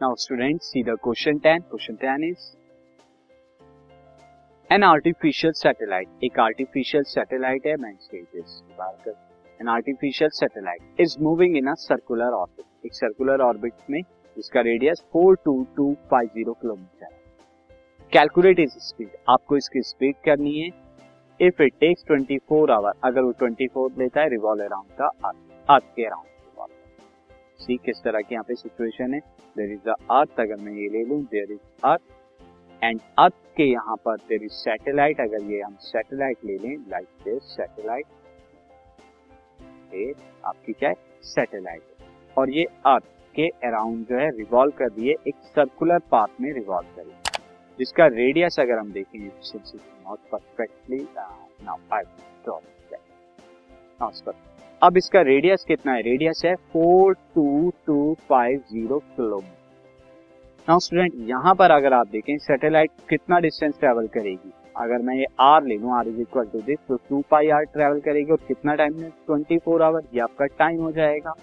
Now students see the question 10. Question 10 is an artificial satellite. एक artificial satellite है मैं stages बात कर an artificial satellite is moving in a circular orbit. एक circular orbit में इसका रेडियस 42250 किलोमीटर है कैलकुलेट इज़ स्पीड आपको इसकी स्पीड करनी है इफ़ इट टेक्स 24 आवर अगर वो 24 लेता है रिवॉल्व अराउंड का अर्थ के अराउंड सी किस तरह की यहाँ पे सिचुएशन है. देर इज़ अर्थ अगर मैं ये ले लूँ there is earth and earth के यहाँ पर देर इज़ सैटेलाइट अगर ये हम सैटेलाइट ले लें लाइक दिस सैटेलाइट आपकी क्या है? सैटेलाइट और ये अर्थ के अराउंड जो है रिवॉल्व कर दिए, एक सर्कुलर पाथ में रिवॉल्व करिए जिसका रेडियस अगर हम देखें not perfectly now I draw अब इसका रेडियस कितना है? रेडियस है four two two five zero kilometre now student यहाँ पर अगर आप देखें सैटेलाइट कितना डिस्टेंस ट्रेवल करेगी? अगर मैं ये आर ले लूँ R is equal to this तो टू पाई आर ट्रेवल करेगी और कितना टाइम में? ट्वेंटी फोर आवर ये आपका टाइम हो जाएगा।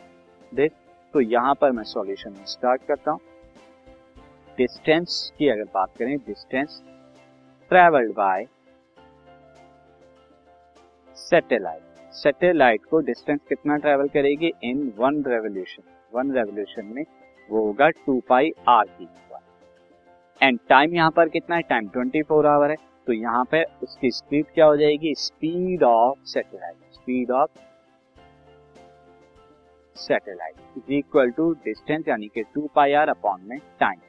दिस तो यहाँ पर मैं सॉल्यूशन स्टार्ट करता हूँ। डिस्टेंस की अगर बात करें distance travelled by satellite satellite को डिस्टेंस कितना ट्रेवल करेगी? In one revolution one revolution में वो होगा टू पाई आर की एंड टाइम यहाँ पर कितना है? टाइम ट्वेंटी फोर आवर है। तो यहाँ पे उसकी स्पीड क्या हो जाएगी? Speed of satellite, speed of satellite is equal to distance यानी कि टू पाई आर अपॉन में टाइम।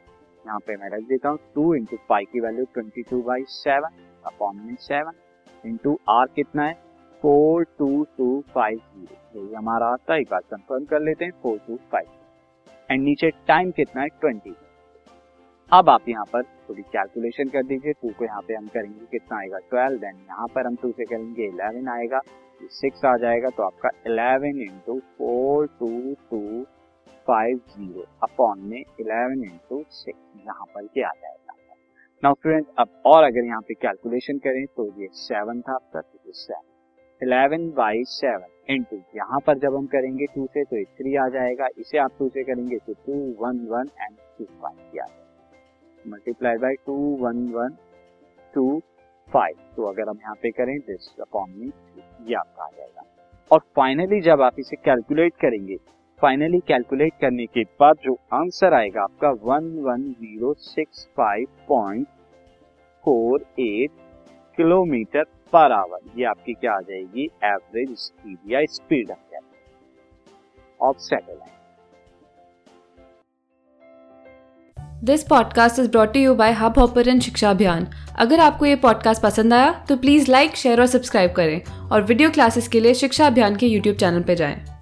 यहाँ पे मैं रख देता हूँ, टू इंटू पाई की value twenty two by seven upon में सेवन इंटू आर कितना है? Four two two five zero. यही हमारा आता है एक बार कंफर्म कर लेते हैं, फोर टू फाइव एंड नीचे टाइम कितना है? ट्वेंटी। अब आप यहाँ पर थोड़ी कैलकुलेशन कर दीजिए टू को यहाँ पे हम करेंगे, कितना आएगा? ट्वेल्व देन यहाँ पर हम टू से करेंगे इलेवन आएगा सिक्स आ जाएगा तो आपका eleven into four two two five zero upon में इलेवन इंटू सिक्स यहाँ पर क्या आ जाएगा। नाउ फ्रेंड अब और अगर यहाँ पे कैलकुलेशन करें तो ये सेवन था आपका तो seven eleven by seven into यहाँ पर जब हम करेंगे टू से तो थ्री आ जाएगा। इसे आप टू से करेंगे तो two one one and two five जाएगा। Multiply by two one one two five तो अगर हम यहाँ पे करें दिस अपॉन ये आपका आ जाएगा। और फाइनली जब आप इसे कैलकुलेट करेंगे फाइनली कैलकुलेट करने के बाद जो आंसर आएगा आपका one one zero six five point four eight kilometre per hour. ये आपकी क्या आ जाएगी? एवरेज स्पीड या speed of satellite this podcast is brought you by Hubhopper शिक्षा अभियान अगर आपको ये पॉडकास्ट पसंद आया तो प्लीज़ लाइक शेयर और सब्सक्राइब करें। और वीडियो क्लासेस के लिए शिक्षा अभियान के यूट्यूब चैनल पर जाएँ।